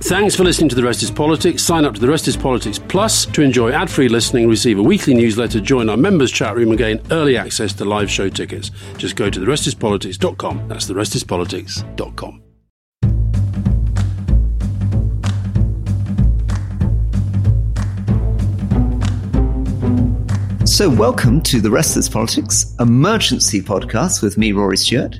Thanks for listening to The Rest is Politics. Sign up to The Rest is Politics Plus to enjoy ad free listening, receive a weekly newsletter, join our members' chat room, and gain early access to live show tickets. Just go to therestispolitics.com. That's therestispolitics.com. So, welcome to The Rest is Politics, emergency podcast with me, Rory Stewart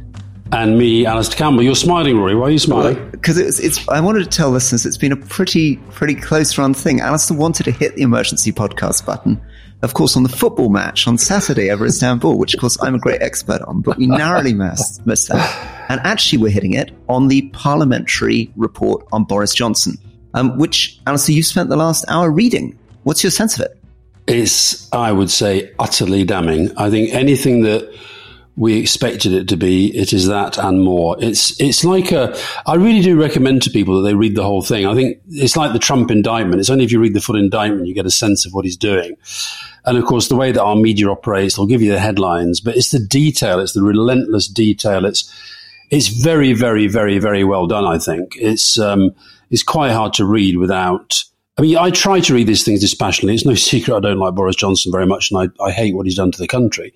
and me, Alastair Campbell. You're smiling, Rory. Why are you smiling? Because it's, it's. I wanted to tell listeners it's been a pretty, pretty close run thing. Alastair wanted to hit the emergency podcast button, of course, on the football match on Saturday over Istanbul, which of course I'm a great expert on, but we narrowly missed, missed that. And actually, we're hitting it on the parliamentary report on Boris Johnson, um, which Alastair, you spent the last hour reading. What's your sense of it? It's, I would say, utterly damning. I think anything that we expected it to be. It is that and more. It's it's like a. I really do recommend to people that they read the whole thing. I think it's like the Trump indictment. It's only if you read the full indictment you get a sense of what he's doing. And of course, the way that our media operates, they'll give you the headlines, but it's the detail. It's the relentless detail. It's it's very, very, very, very well done. I think it's um, it's quite hard to read without. I mean, I try to read these things dispassionately. It's no secret I don't like Boris Johnson very much, and I, I hate what he's done to the country.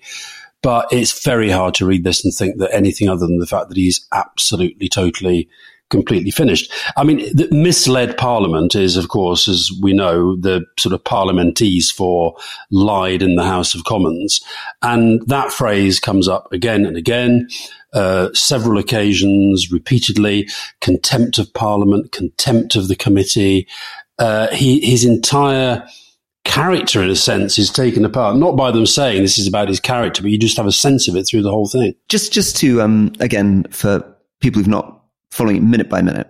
But it's very hard to read this and think that anything other than the fact that he's absolutely, totally, completely finished. I mean, the misled parliament is, of course, as we know, the sort of parliamentese for lied in the House of Commons. And that phrase comes up again and again. Uh, several occasions, repeatedly, contempt of Parliament, contempt of the committee. Uh, he, his entire character, in a sense, is taken apart, not by them saying this is about his character, but you just have a sense of it through the whole thing. Just, just to, um, again, for people who've not following it minute by minute,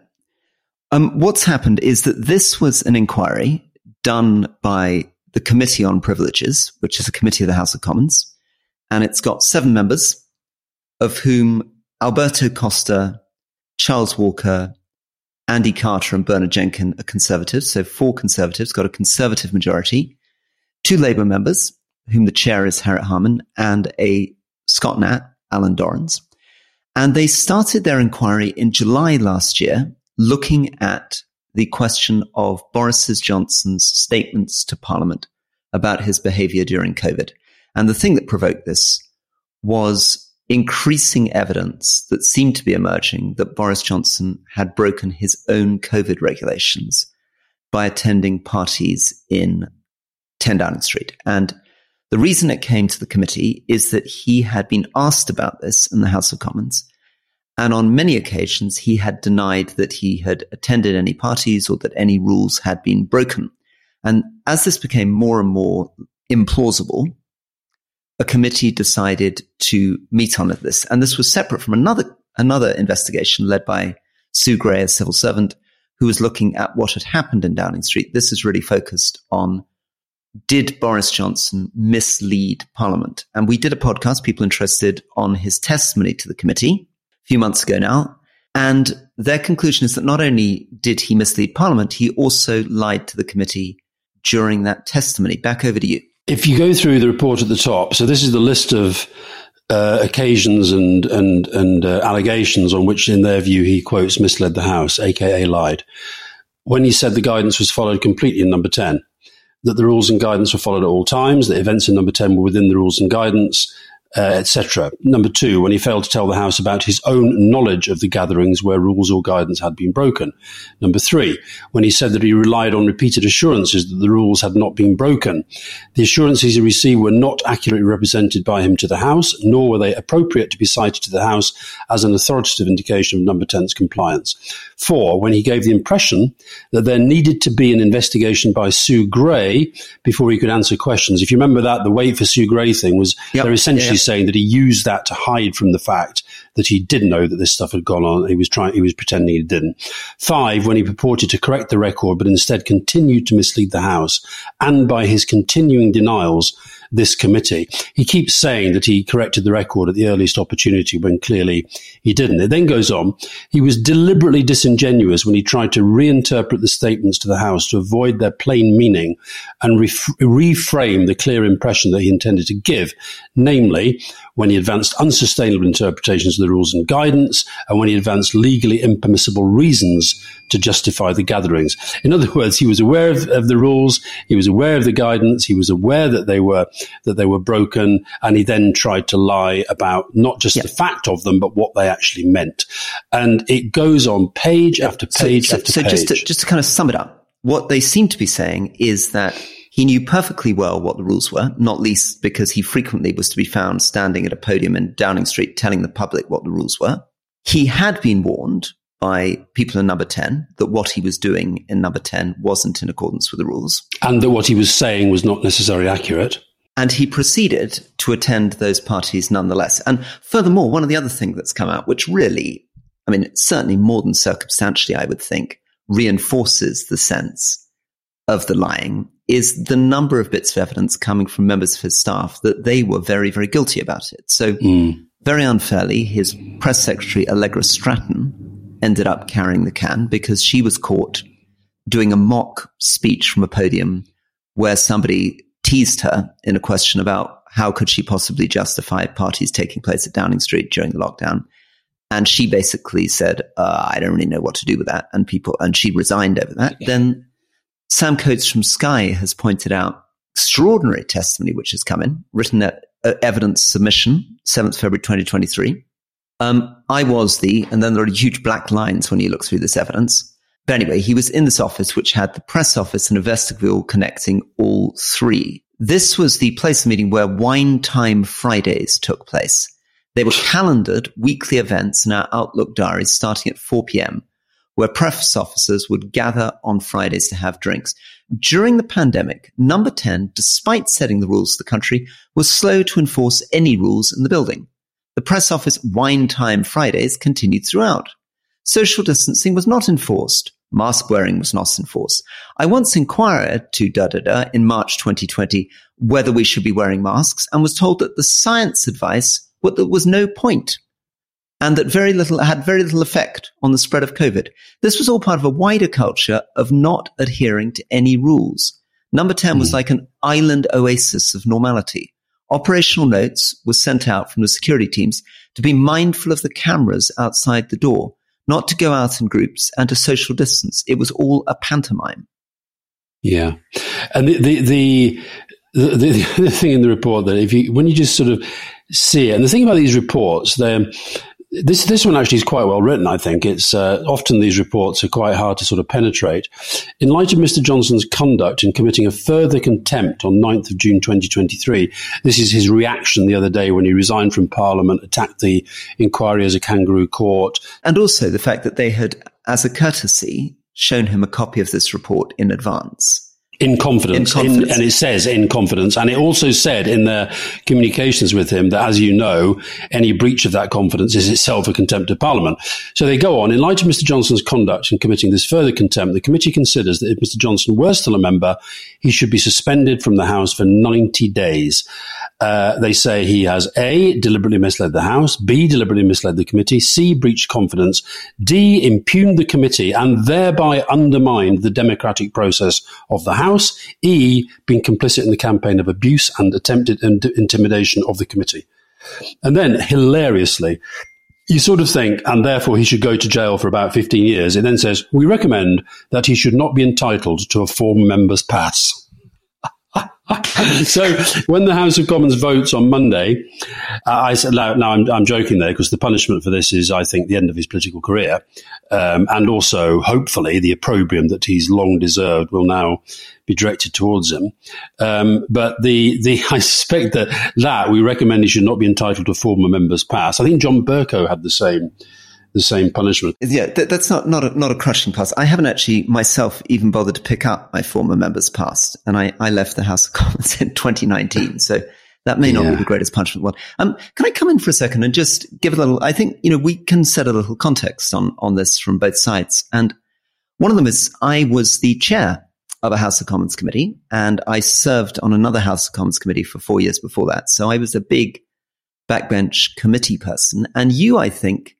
um, what's happened is that this was an inquiry done by the Committee on Privileges, which is a committee of the House of Commons, and it's got seven members, of whom Alberto Costa, Charles Walker, Andy Carter and Bernard Jenkin are conservatives. So four conservatives got a conservative majority, two Labour members, whom the chair is Harriet Harman, and a Scot Nat, Allan Dorans. And they started their inquiry in July last year, looking at the question of Boris Johnson's statements to Parliament about his behavior during COVID. And the thing that provoked this was increasing evidence that seemed to be emerging that Boris Johnson had broken his own COVID regulations by attending parties in 10 Downing Street. And the reason it came to the committee is that he had been asked about this in the House of Commons. And on many occasions, he had denied that he had attended any parties or that any rules had been broken. And as this became more and more implausible, a committee decided to meet on this. And this was separate from another, another investigation led by Sue Gray, a civil servant, who was looking at what had happened in Downing Street. This is really focused on did Boris Johnson mislead Parliament? And we did a podcast, people interested, on his testimony to the committee a few months ago now. And their conclusion is that not only did he mislead Parliament, he also lied to the committee during that testimony. Back over to you. If you go through the report at the top, so this is the list of uh, occasions and and and uh, allegations on which, in their view, he quotes misled the House, aka lied. When he said the guidance was followed completely in number ten, that the rules and guidance were followed at all times, that events in number ten were within the rules and guidance, uh, etc. Number two, when he failed to tell the House about his own knowledge of the gatherings where rules or guidance had been broken. Number three, when he said that he relied on repeated assurances that the rules had not been broken. The assurances he received were not accurately represented by him to the House, nor were they appropriate to be cited to the House as an authoritative indication of number 10's compliance. Four, when he gave the impression that there needed to be an investigation by Sue Gray before he could answer questions. If you remember that, the wait for Sue Gray thing was yep. they're essentially saying that he used that to hide from the fact that he didn't know that this stuff had gone on. He was trying, he was pretending he didn't. Five, when he purported to correct the record, but instead continued to mislead the House, and by his continuing denials, this committee. He keeps saying that he corrected the record at the earliest opportunity when clearly he didn't. It then goes on. He was deliberately disingenuous when he tried to reinterpret the statements to the House to avoid their plain meaning and reframe the clear impression that he intended to give, namely, when he advanced unsustainable interpretations of the rules and guidance, and when he advanced legally impermissible reasons to justify the gatherings. In other words, he was aware of, of, the rules, he was aware of the guidance, he was aware that they were that they were broken, and he then tried to lie about not just the fact of them, but what they actually meant. And it goes on page after page so, after so page. Just to, just to kind of sum it up, what they seem to be saying is that he knew perfectly well what the rules were, not least because he frequently was to be found standing at a podium in Downing Street telling the public what the rules were. He had been warned by people in number 10 that what he was doing in number 10 wasn't in accordance with the rules. And that what he was saying was not necessarily accurate. And he proceeded to attend those parties nonetheless. And furthermore, one of the other things that's come out, which really, I mean, certainly more than circumstantially, I would think, reinforces the sense of the lying is the number of bits of evidence coming from members of his staff that they were very, very guilty about it. So, mm. very unfairly, his press secretary, Allegra Stratton, ended up carrying the can because she was caught doing a mock speech from a podium where somebody teased her in a question about how could she possibly justify parties taking place at Downing Street during the lockdown. And she basically said, uh, I don't really know what to do with that. And people, and she resigned over that. Then Sam Coates from Sky has pointed out extraordinary testimony which has come in, written at uh, evidence submission, 7th February 2023. Um, I was the, and then there are huge black lines when you look through this evidence. But anyway, he was in this office, which had the press office and a vestibule connecting all three. This was the place of meeting where Wine Time Fridays took place. They were calendared weekly events in our Outlook diaries starting at 4 p.m where press officers would gather on Fridays to have drinks. During the pandemic, number 10, despite setting the rules of the country, was slow to enforce any rules in the building. The press office wine time Fridays continued throughout. Social distancing was not enforced. Mask wearing was not enforced. I once inquired to da da da in March 2020 whether we should be wearing masks and was told that the science advice was there was no point and that very little had very little effect on the spread of COVID. This was all part of a wider culture of not adhering to any rules. Number 10 mm. was hmm. like an island oasis of normality. Operational notes were sent out from the security teams to be mindful of the cameras outside the door, not to go out in groups and to social distance. It was all a pantomime. Yeah. And the, the, the, the, the, thing in the report that if you, when you just sort of see it, and the thing about these reports, they're, this this one actually is quite well written. I think it's uh, often these reports are quite hard to sort of penetrate. In light of Mr. Johnson's conduct in committing a further contempt on 9th of June 2023, this is his reaction the other day when he resigned from Parliament, attacked the inquiry as a kangaroo court, and also the fact that they had, as a courtesy, shown him a copy of this report in advance. In confidence, in confidence. In, and it says in confidence. And it also said in their communications with him that, as you know, any breach of that confidence is itself a contempt of Parliament. So they go on. In light of Mr. Johnson's conduct in committing this further contempt, the committee considers that if Mr. Johnson were still a member, he should be suspended from the House for 90 days. Uh, they say he has A, deliberately misled the House, B, deliberately misled the committee, C, breached confidence, D, impugned the committee and thereby undermined the democratic process of the House, E, been complicit in the campaign of abuse and attempted intimidation of the committee. And then, hilariously, you sort of think, and therefore he should go to jail for about 15 years. It then says, we recommend that he should not be entitled to a former member's pass. so when the House of Commons votes on Monday, uh, I said, now, now I'm, I'm, joking there because the punishment for this is, I think, the end of his political career. Um, and also, hopefully, the opprobrium that he's long deserved will now be directed towards him. Um, but the, the, I suspect that that we recommend he should not be entitled to former member's pass. I think John Bercow had the same the same punishment. Yeah, th- that's not not a, not a crushing pass. I haven't actually myself even bothered to pick up my former member's past, and I, I left the House of Commons in 2019. So that may not yeah. be the greatest punishment one. Um, can I come in for a second and just give a little? I think you know we can set a little context on on this from both sides, and one of them is I was the chair of a House of Commons committee, and I served on another House of Commons committee for four years before that. So I was a big backbench committee person. And you, I think,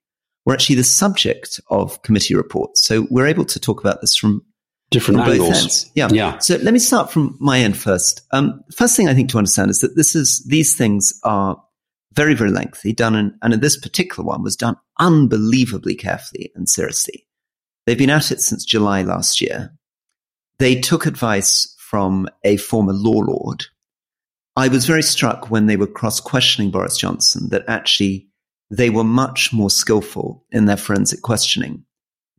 were actually the subject of committee reports. So we're able to talk about this from different from angles. Both ends. Yeah. Yeah. So let me start from my end first. Um, first thing I think to understand is that this is these things are very, very lengthy, done in, and in this particular one was done unbelievably carefully and seriously. They've been at it since July last year. They took advice from a former law lord. I was very struck when they were cross questioning Boris Johnson that actually they were much more skillful in their forensic questioning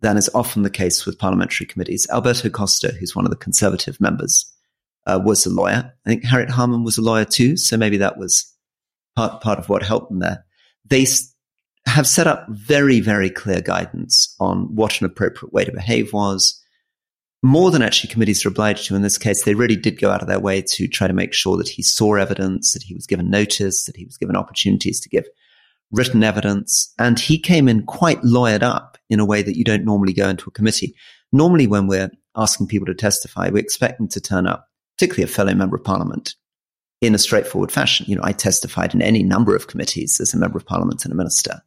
than is often the case with parliamentary committees. Alberto Costa, who's one of the conservative members, uh, was a lawyer. I think Harriet Harman was a lawyer too, so maybe that was part part of what helped them there. They have set up very very clear guidance on what an appropriate way to behave was. More than actually committees are obliged to in this case, they really did go out of their way to try to make sure that he saw evidence, that he was given notice, that he was given opportunities to give written evidence. And he came in quite lawyered up in a way that you don't normally go into a committee. Normally, when we're asking people to testify, we expect them to turn up, particularly a fellow member of parliament, in a straightforward fashion. You know, I testified in any number of committees as a member of parliament and a minister.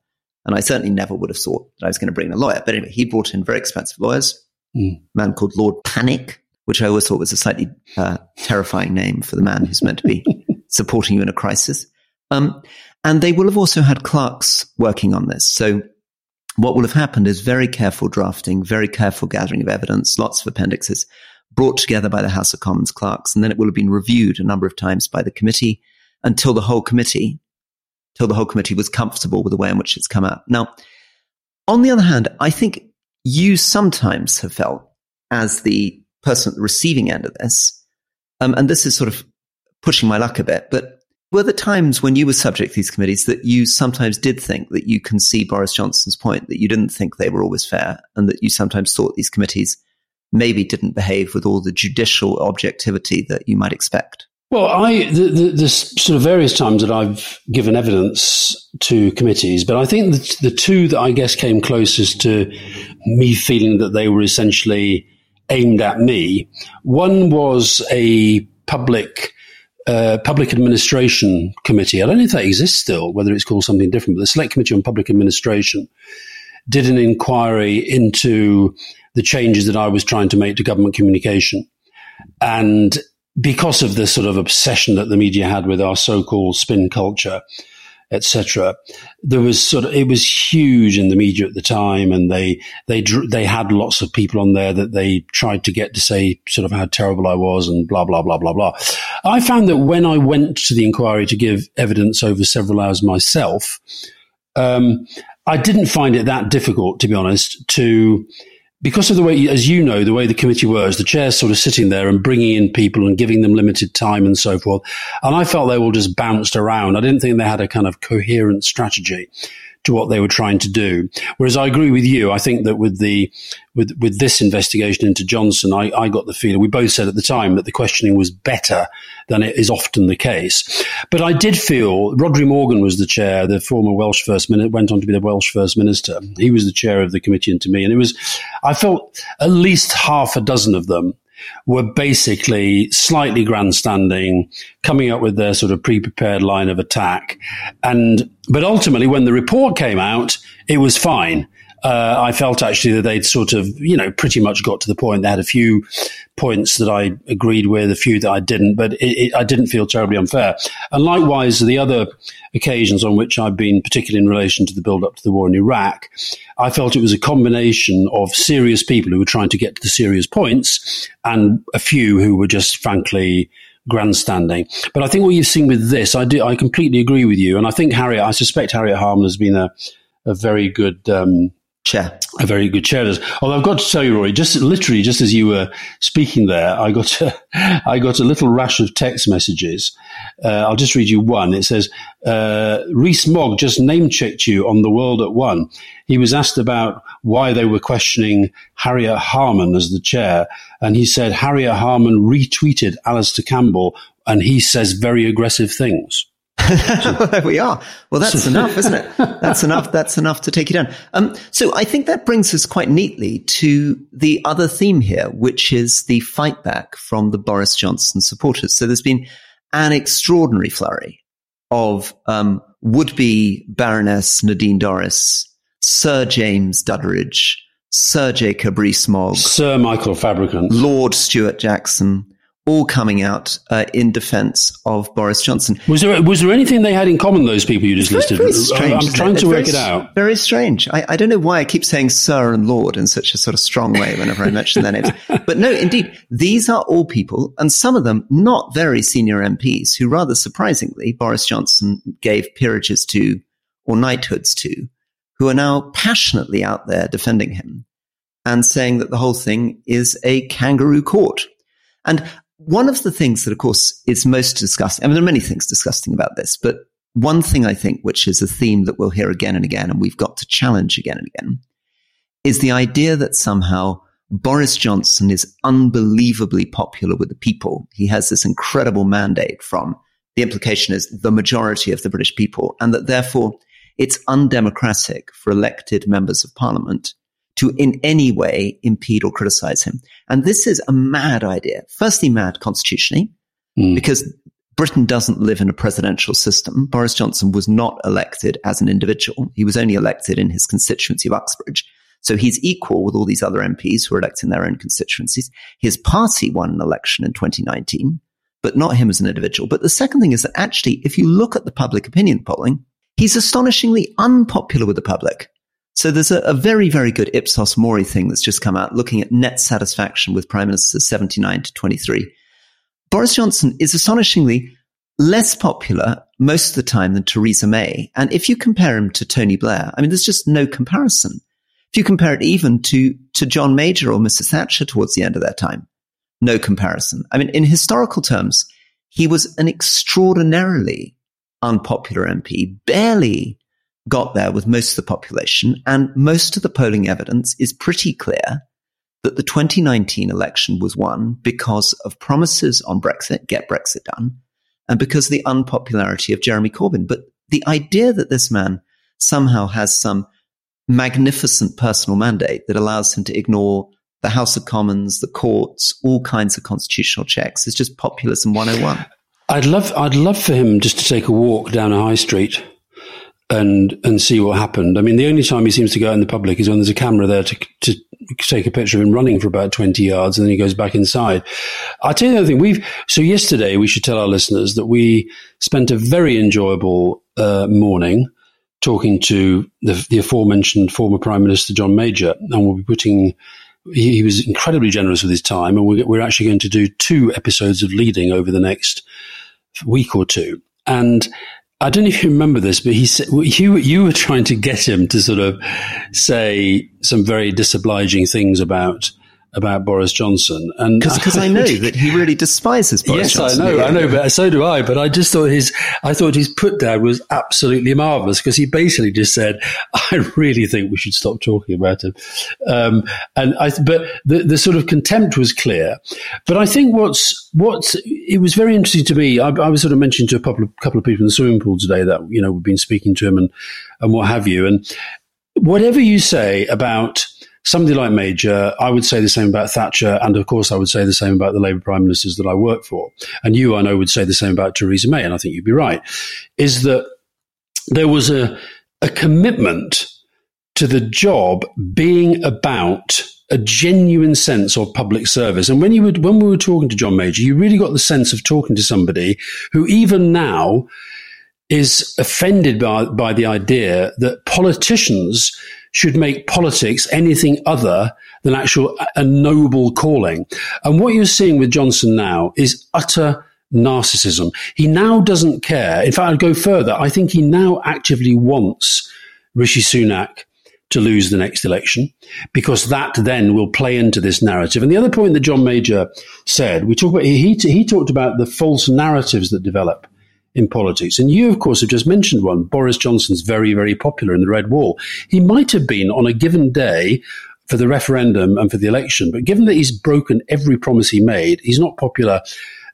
And I certainly never would have thought that I was going to bring in a lawyer. But anyway, he brought in very expensive lawyers, Mm. a man called Lord Pannick, which I always thought was a slightly uh, terrifying name for the man who's meant to be supporting you in a crisis. Um, and they will have also had clerks working on this. So what will have happened is very careful drafting, very careful gathering of evidence, lots of appendixes brought together by the House of Commons clerks. And then it will have been reviewed a number of times by the committee until the whole committee, till the whole committee was comfortable with the way in which it's come out. Now, on the other hand, I think you sometimes have felt as the person at the receiving end of this, um, and this is sort of pushing my luck a bit, but were there times when you were subject to these committees that you sometimes did think that you can see Boris Johnson's point, that you didn't think they were always fair, and that you sometimes thought these committees maybe didn't behave with all the judicial objectivity that you might expect? Well, I the, the, the sort of various times that I've given evidence to committees, but I think the, the two that I guess came closest to me feeling that they were essentially aimed at me. One was a public uh, public administration committee. I don't know if that exists still, whether it's called something different, but the Select Committee on Public Administration did an inquiry into the changes that I was trying to make to government communication. And because of the sort of obsession that the media had with our so-called spin culture, etc. There was sort of it was huge in the media at the time, and they they drew, they had lots of people on there that they tried to get to say sort of how terrible I was and blah blah blah blah blah. I found that when I went to the inquiry to give evidence over several hours myself, um, I didn't find it that difficult, to be honest, to because of the way, as you know, the way the committee works, the chair's sort of sitting there and bringing in people and giving them limited time and so forth. And I felt they all just bounced around. I didn't think they had a kind of coherent strategy to what they were trying to do. Whereas I agree with you. I think that with the with with this investigation into Johnson, I, I got the feeling we both said at the time that the questioning was better than it is often the case. But I did feel Rhodri Morgan was the chair, the former Welsh first minister, went on to be the Welsh first minister. He was the chair of the committee into me, and it was I felt at least half a dozen of them were basically slightly grandstanding, coming up with their sort of pre-prepared line of attack. And, but ultimately when the report came out, it was fine. Uh, I felt actually that they'd sort of, you know, pretty much got to the point. They had a few points that I agreed with, a few that I didn't, but it, it, I didn't feel terribly unfair. And likewise, the other occasions on which I've been, particularly in relation to the build up to the war in Iraq, I felt it was a combination of serious people who were trying to get to the serious points and a few who were just frankly grandstanding. But I think what you've seen with this, I do, I completely agree with you. And I think Harriet, I suspect Harriet Harman has been a, a very good, um, chair. A very good chair. Although I've got to tell you, Rory, just literally, just as you were speaking there, I got a, I got a little rash of text messages. Uh, I'll just read you one. It says, uh, Rees Mogg just name checked you on the world at one. He was asked about why they were questioning Harriet Harman as the chair. And he said, Harriet Harman retweeted Alastair Campbell and he says very aggressive things. There we are. Well, that's enough, isn't it? That's enough. That's enough to take you down. Um, so I think that brings us quite neatly to the other theme here, which is the fight back from the Boris Johnson supporters. So there's been an extraordinary flurry of um, would-be Baroness Nadine Dorries, Sir James Duddridge, Sir Jacob Rees-Mogg, Sir Michael Fabricant, Lord Stewart Jackson, all coming out uh, in defence of Boris Johnson. Was there was there anything they had in common? Those people you just Very, listed. very strange, I'm trying it? to work it out. Very strange. I, I don't know why I keep saying Sir and Lord in such a sort of strong way whenever I mention their names. But no, indeed, these are all people, and some of them not very senior MPs, who rather surprisingly Boris Johnson gave peerages to or knighthoods to, who are now passionately out there defending him and saying that the whole thing is a kangaroo court. And one of the things that, of course, is most disgusting, I mean, there are many things disgusting about this, but one thing I think, which is a theme that we'll hear again and again, and we've got to challenge again and again, is the idea that somehow Boris Johnson is unbelievably popular with the people. He has this incredible mandate from the implication is the majority of the British people, and that therefore it's undemocratic for elected members of parliament to in any way impede or criticize him. And this is a mad idea. Firstly, mad constitutionally, Mm. because Britain doesn't live in a presidential system. Boris Johnson was not elected as an individual. He was only elected in his constituency of Uxbridge. So he's equal with all these other MPs who are elected in their own constituencies. His party won an election in 2019, but not him as an individual. But the second thing is that actually, if you look at the public opinion polling, he's astonishingly unpopular with the public. So there's a, a very, very good Ipsos Mori thing that's just come out looking at net satisfaction with Prime ministers 79 to 23. Boris Johnson is astonishingly less popular most of the time than Theresa May. And if you compare him to Tony Blair, I mean, there's just no comparison. If you compare it even to, to John Major or Mrs. Thatcher towards the end of their time, no comparison. I mean, in historical terms, he was an extraordinarily unpopular MP, barely got there with most of the population. And most of the polling evidence is pretty clear that the 2019 election was won because of promises on Brexit, get Brexit done, and because of the unpopularity of Jeremy Corbyn. But the idea that this man somehow has some magnificent personal mandate that allows him to ignore the House of Commons, the courts, all kinds of constitutional checks is just populism 101. I'd love, I'd love for him just to take a walk down a high street and and see what happened. I mean, the only time he seems to go out in the public is when there's a camera there to to take a picture of him running for about twenty yards, and then he goes back inside. I'll tell you the other thing. We've so yesterday we should tell our listeners that we spent a very enjoyable uh, morning talking to the, the aforementioned former Prime Minister John Major, and we'll be putting. He, he was incredibly generous with his time, and we're, we're actually going to do two episodes of leading over the next week or two. And I don't know if you remember this, but he said you you were trying to get him to sort of say some very disobliging things about about Boris Johnson, and Because I know that he really despises Boris Johnson. yes, Johnson. I know, I know, but so do I. But I just thought his, I thought his put down was absolutely marvelous because he basically just said, "I really think we should stop talking about him." Um, and I, but the the sort of contempt was clear. But I think what's what's it was very interesting to me. I, I was sort of mentioning to a couple of couple of people in the swimming pool today that you know we've been speaking to him and and what have you. And whatever you say about somebody like Major, I would say the same about Thatcher, and of course, I would say the same about the Labour prime ministers that I work for. And you, I know, would say the same about Theresa May, and I think you'd be right. Is that there was a a commitment to the job being about a genuine sense of public service. And when you would, when we were talking to John Major, you really got the sense of talking to somebody who even now is offended by, by the idea that politicians should make politics anything other than actual a noble calling. And what you're seeing with Johnson now is utter narcissism. He now doesn't care. In fact, I'd go further. I think he now actively wants Rishi Sunak to lose the next election because that then will play into this narrative. And the other point that John Major said, we talk about, he, he talked about the false narratives that develop in politics. And you, of course, have just mentioned one. Boris Johnson's very, very popular in the Red Wall. He might have been on a given day for the referendum and for the election, but given that he's broken every promise he made, he's not popular,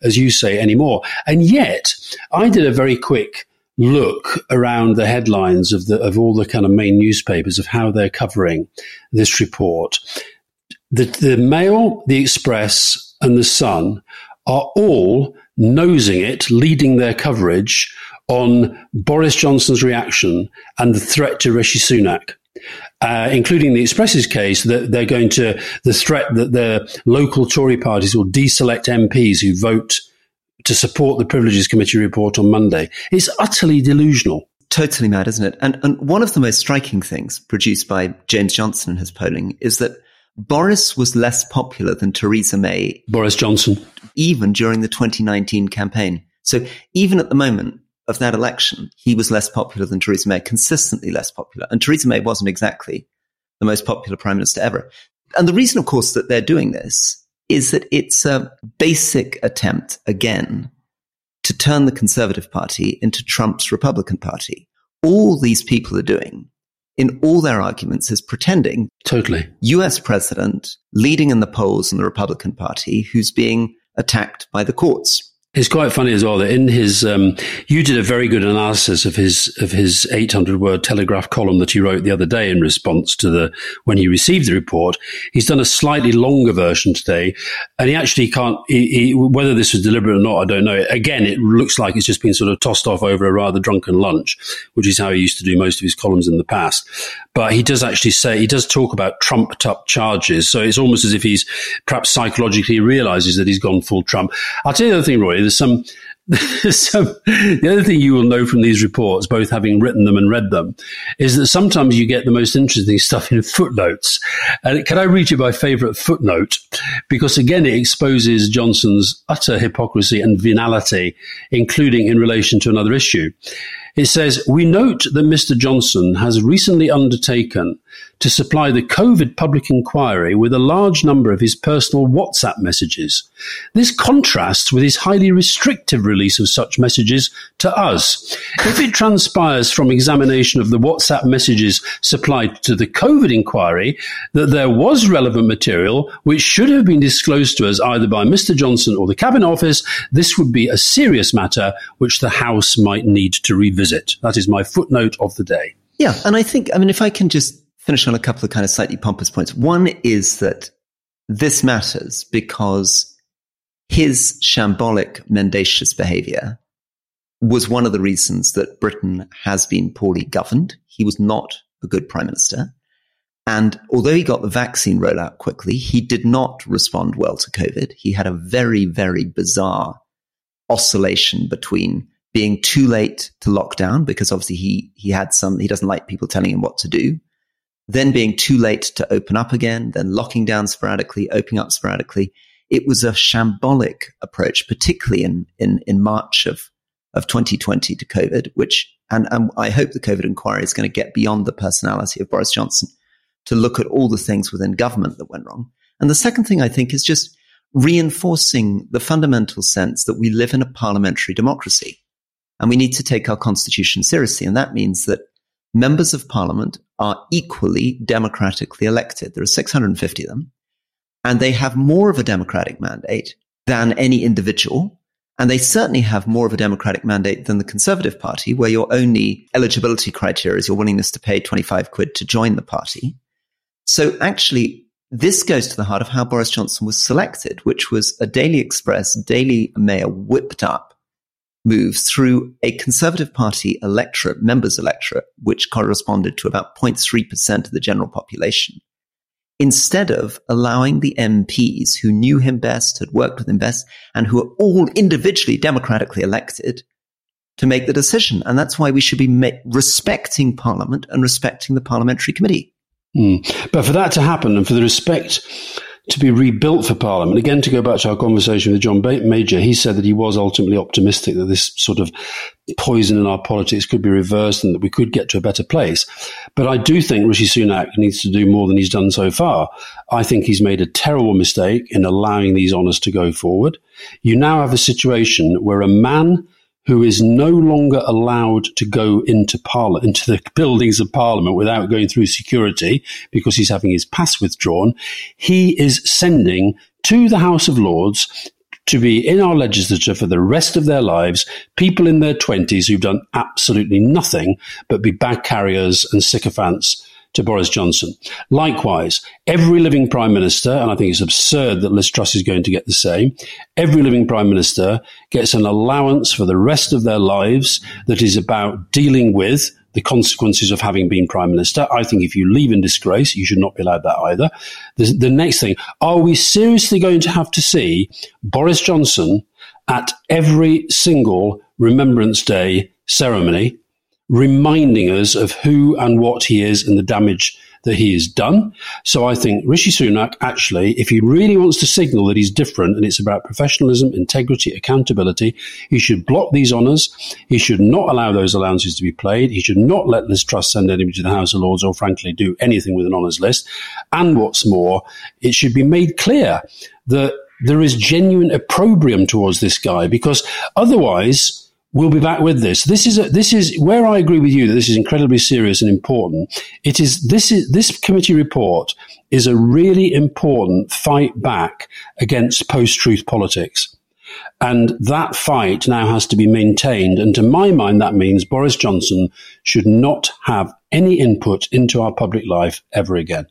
as you say, anymore. And yet, I did a very quick look around the headlines of the of all the kind of main newspapers of how they're covering this report, the, the Mail, the Express, and the Sun are all nosing it, leading their coverage on Boris Johnson's reaction and the threat to Rishi Sunak. Uh, including the Express's case that they're going to the threat that the local Tory parties will deselect MPs who vote to support the Privileges Committee report on Monday. It's utterly delusional. Totally mad, isn't it? And, and one of the most striking things produced by James Johnson in his polling is that Boris was less popular than Theresa May. Boris Johnson. Even during the 2019 campaign. So even at the moment of that election, he was less popular than Theresa May, consistently less popular. And Theresa May wasn't exactly the most popular prime minister ever. And the reason, of course, that they're doing this is that it's a basic attempt, again, to turn the Conservative Party into Trump's Republican Party. All these people are doing in all their arguments is pretending totally US president leading in the polls in the Republican Party who's being attacked by the courts. It's quite funny as well that in his, um, you did a very good analysis of his of his 800 word Telegraph column that he wrote the other day in response to the when he received the report. He's done a slightly longer version today, and he actually can't. He, he, whether this was deliberate or not, I don't know. Again, it looks like it's just been sort of tossed off over a rather drunken lunch, which is how he used to do most of his columns in the past. But he does actually say he does talk about trumped up charges, so it's almost as if he's perhaps psychologically realizes that he's gone full Trump. I'll tell you the other thing, Roy there's some so the other thing you will know from these reports, both having written them and read them, is that sometimes you get the most interesting stuff in footnotes. And can I read you my favourite footnote? Because again, it exposes Johnson's utter hypocrisy and venality, including in relation to another issue. It says, We note that Mr. Johnson has recently undertaken to supply the COVID public inquiry with a large number of his personal WhatsApp messages. This contrasts with his highly restrictive release of such messages to us. If it transpires from examination of the WhatsApp messages supplied to the COVID inquiry that there was relevant material which should have been disclosed to us either by Mr. Johnson or the Cabinet Office, this would be a serious matter which the House might need to revisit. That is my footnote of the day. Yeah. And I think, I mean, if I can just finish on a couple of kind of slightly pompous points. One is that this matters because his shambolic, mendacious behavior was one of the reasons that Britain has been poorly governed. He was not a good prime minister. And although he got the vaccine rollout quickly, he did not respond well to COVID. He had a very, very bizarre oscillation between being too late to lock down because obviously he, he had some, he doesn't like people telling him what to do. Then being too late to open up again, then locking down sporadically, opening up sporadically. It was a shambolic approach, particularly in, in, in March of, of 2020 to COVID, which, and, and I hope the COVID inquiry is going to get beyond the personality of Boris Johnson to look at all the things within government that went wrong. And the second thing I think is just reinforcing the fundamental sense that we live in a parliamentary democracy. And we need to take our constitution seriously. And that means that members of parliament are equally democratically elected. There are 650 of them, and they have more of a democratic mandate than any individual. And they certainly have more of a democratic mandate than the Conservative Party, where your only eligibility criteria is your willingness to pay 25 quid to join the party. So actually, this goes to the heart of how Boris Johnson was selected, which was a Daily Express, Daily Mail whipped up moves through a Conservative Party electorate, members electorate, which corresponded to about 0.3% of the general population, instead of allowing the MPs who knew him best, had worked with him best, and who are all individually democratically elected to make the decision. And that's why we should be ma- respecting Parliament and respecting the parliamentary committee. Mm. But for that to happen and for the respect to be rebuilt for Parliament. Again, to go back to our conversation with John Major, he said that he was ultimately optimistic that this sort of poison in our politics could be reversed and that we could get to a better place. But I do think Rishi Sunak needs to do more than he's done so far. I think he's made a terrible mistake in allowing these honours to go forward. You now have a situation where a man who is no longer allowed to go into parliament, into the buildings of parliament without going through security because he's having his pass withdrawn. He is sending to the House of Lords to be in our legislature for the rest of their lives, people in their 20s who've done absolutely nothing but be bag carriers and sycophants to Boris Johnson. Likewise, every living prime minister, and I think it's absurd that Liz Truss is going to get the same, every living prime minister gets an allowance for the rest of their lives that is about dealing with the consequences of having been prime minister. I think if you leave in disgrace, you should not be allowed that either. The, the next thing, are we seriously going to have to see Boris Johnson at every single Remembrance Day ceremony reminding us of who and what he is and the damage that he has done. So I think Rishi Sunak actually, if he really wants to signal that he's different and it's about professionalism, integrity, accountability, he should block these honours. He should not allow those allowances to be played. He should not let Liz Truss send anybody to the House of Lords or frankly do anything with an honours list. And what's more, it should be made clear that there is genuine opprobrium towards this guy because otherwise We'll be back with this. This is a, this is where I agree with you that this is incredibly serious and important. It is this is this committee report is a really important fight back against post-truth politics. And that fight now has to be maintained. And to my mind, that means Boris Johnson should not have any input into our public life ever again.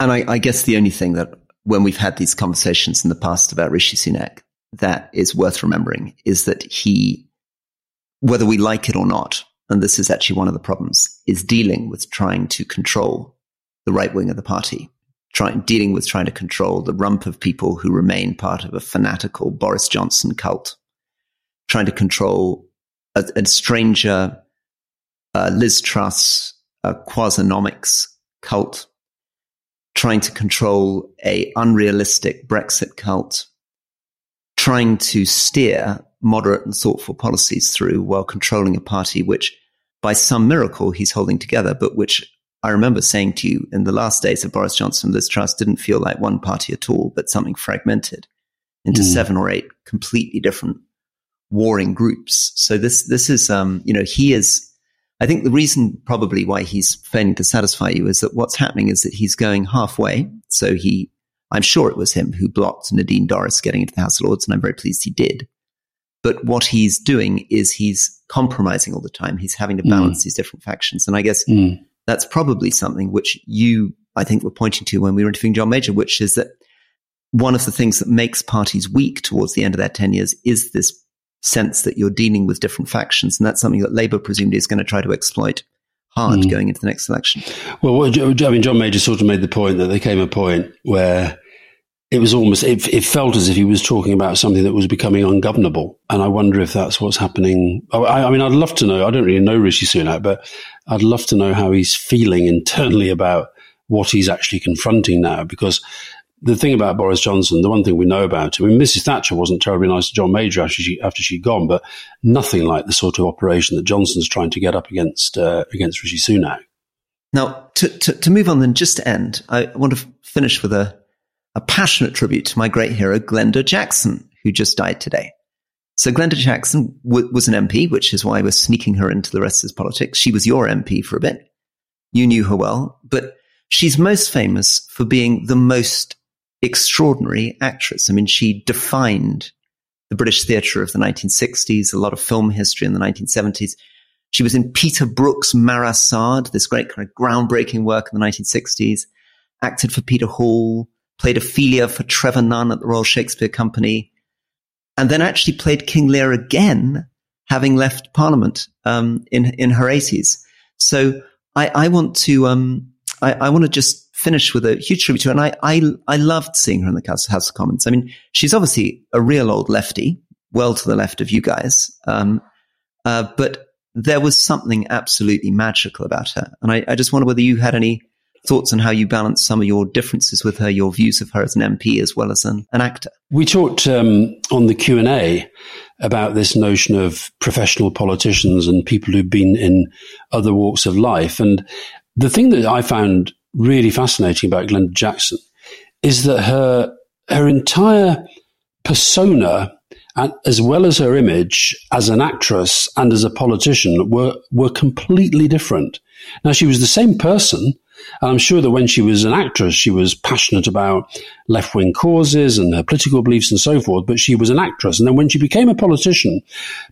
And I, I guess the only thing that when we've had these conversations in the past about Rishi Sunak that is worth remembering is that he whether we like it or not, and this is actually one of the problems, is dealing with trying to control the right wing of the party, trying, dealing with trying to control the rump of people who remain part of a fanatical Boris Johnson cult, trying to control a, a stranger, uh, Liz Truss, a Quasionomics cult, trying to control a unrealistic Brexit cult, trying to steer moderate and thoughtful policies through while controlling a party which, by some miracle, he's holding together, but which I remember saying to you in the last days of Boris Johnson, Liz Truss didn't feel like one party at all, but something fragmented into mm. seven or eight completely different warring groups. So this this is um, you know, he is I think the reason probably why he's failing to satisfy you is that what's happening is that he's going halfway. So he I'm sure it was him who blocked Nadine Dorries getting into the House of Lords, and I'm very pleased he did. But what he's doing is he's compromising all the time. He's having to mm. balance mm. these different factions. And I guess mm. that's probably something which you, I think, were pointing to when we were interviewing John Major, which is that one of the things that makes parties weak towards the end of their tenures is this sense that you're dealing with different factions. And that's something that Labour presumably is going to try to exploit hard mm. going into the next election. Well, I mean, John Major sort of made the point that there came a point where it was almost it, it, felt as if he was talking about something that was becoming ungovernable. And i wonder if that's what's happening. I, I, mean i'd love to know. I don't really know rishi sunak but i'd love to know how he's feeling internally about what he's actually confronting now. Because the thing about boris johnson the one thing we know about him i mean mrs. Thatcher wasn't terribly nice to john major after she after she'd gone but nothing like the sort of operation that johnson's trying to get up against uh, against rishi sunak. Now to, to, to move on then just to end i want to finish with a a passionate tribute to my great hero, Glenda Jackson, who just died today. So Glenda Jackson w- was an MP, which is why we're sneaking her into the rest of politics. She was your MP for a bit. You knew her well, but she's most famous for being the most extraordinary actress. I mean, she defined the British theatre of the 1960s, a lot of film history in the 1970s. She was in Peter Brook's Marat/Sade, this great kind of groundbreaking work in the 1960s, acted for Peter Hall, played Ophelia for Trevor Nunn at the Royal Shakespeare Company, and then actually played King Lear again, having left Parliament um, in in her eighties. So I, I, want to um, I, I, want to just finish with a huge tribute to her, and I, I I loved seeing her in the House, House of Commons. I mean, she's obviously a real old lefty, well to the left of you guys, um, uh, but there was something absolutely magical about her, and I, I just wonder whether you had any thoughts on how you balance some of your differences with her, your views of her as an MP as well as an, an actor. We talked um, on the Q and A about this notion of professional politicians and people who've been in other walks of life, and the thing that I found really fascinating about Glenda Jackson is that her her entire persona as well as her image as an actress and as a politician were were completely different. Now she was the same person And I'm sure that when she was an actress, she was passionate about left wing causes and her political beliefs and so forth, but she was an actress. And then when she became a politician,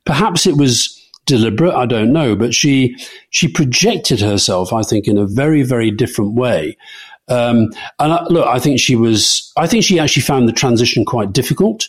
perhaps it was deliberate, I don't know, but she, she projected herself, I think, in a very, very different way. Um, and I, look, I think she was, I think she actually found the transition quite difficult.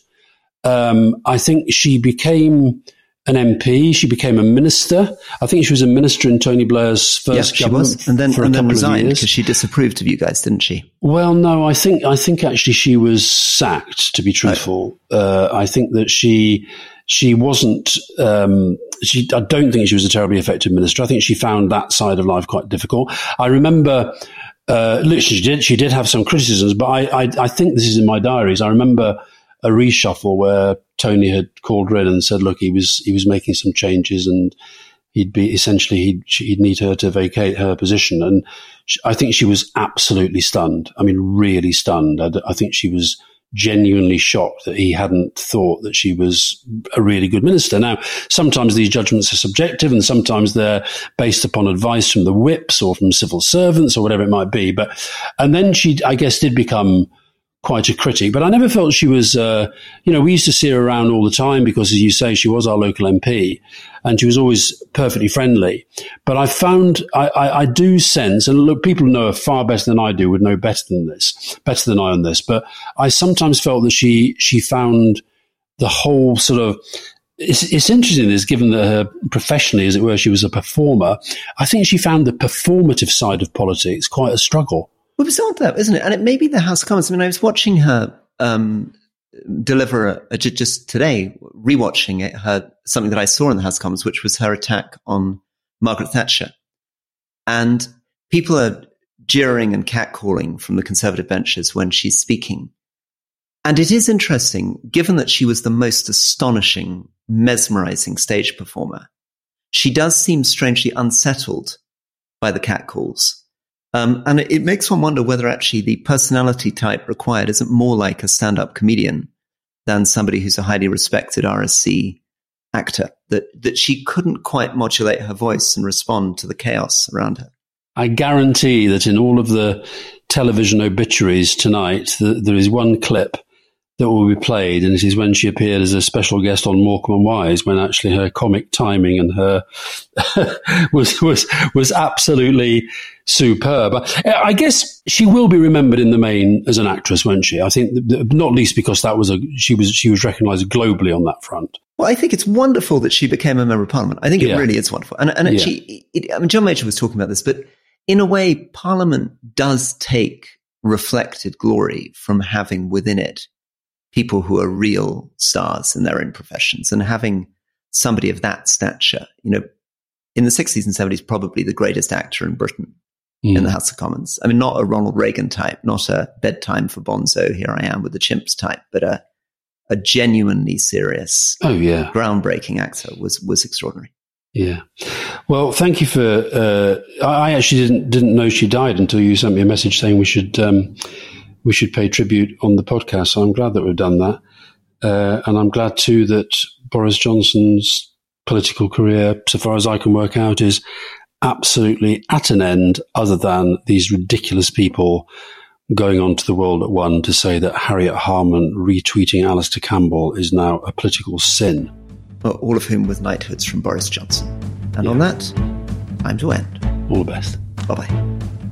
Um, I think she became, an MP. She became a minister. I think she was a minister in Tony Blair's first yeah, government. Was. And then, and then resigned because she disapproved of you guys, didn't she? Well, no, I think I think actually she was sacked. To be truthful, uh, I think that she she wasn't. Um, she, I don't think she was a terribly effective minister. I think she found that side of life quite difficult. I remember. Uh, literally, she did. She did have some criticisms, but I, I, I think this is in my diaries. I remember a reshuffle where Tony had called in and said, "Look, he was he was making some changes, and he'd be essentially he'd he'd need her to vacate her position." And she, I think she was absolutely stunned. I mean, really stunned. I, I think she was genuinely shocked that he hadn't thought that she was a really good minister. Now, sometimes these judgments are subjective and sometimes they're based upon advice from the whips or from civil servants or whatever it might be. But, and then she, I guess, did become quite a critic, but I never felt she was, uh, you know, we used to see her around all the time because, as you say, she was our local MP and she was always perfectly friendly. But I found, I, I, I, do sense, and look, people know her far better than I do, would know better than this, better than I on this, but I sometimes felt that she, she found the whole sort of, it's, it's interesting this, given that her professionally, as it were, she was a performer. I think she found the performative side of politics quite a struggle. Well, odd though, isn't it? And it may be the House of Commons. I mean, I was watching her um, deliver a, a, just today, rewatching it, her something that I saw in the House of Commons, which was her attack on Margaret Thatcher, and people are jeering and catcalling from the Conservative benches when she's speaking. And it is interesting, given that she was the most astonishing, mesmerizing stage performer. She does seem strangely unsettled by the catcalls um, and it, it makes one wonder whether actually the personality type required isn't more like a stand up comedian than somebody who's a highly respected RSC actor, that, that she couldn't quite modulate her voice and respond to the chaos around her. I guarantee that in all of the television obituaries tonight, the, there is one clip that will be played, and it is when she appeared as a special guest on Morecambe and Wise, when actually her comic timing and her was was was absolutely superb. I guess she will be remembered in the main as an actress, won't she? I think not least because that was a she was she was recognised globally on that front. Well, I think it's wonderful that she became a member of Parliament. I think it yeah. really is wonderful, and and actually, yeah. it, I mean, John Major was talking about this, but in a way, Parliament does take reflected glory from having within it people who are real stars in their own professions and having somebody of that stature, you know, in the 60s and 70s, probably the greatest actor in Britain mm. in the House of Commons. I mean, not a Ronald Reagan type, not a bedtime for Bonzo, here I am with the chimps type, but a, a genuinely serious, oh yeah, groundbreaking actor was, was extraordinary. Yeah. Well, thank you for. Uh, I actually didn't didn't know she died until you sent me a message saying we should um, we should pay tribute on the podcast. So I'm glad that we've done that. Uh, and I'm glad too that Boris Johnson's political career, so far as I can work out, is absolutely at an end, other than these ridiculous people going on to the world at one to say that Harriet Harman retweeting Alastair Campbell is now a political sin. Well, all of whom with knighthoods from Boris Johnson. And yeah. on that, time to end. All the best. Bye bye.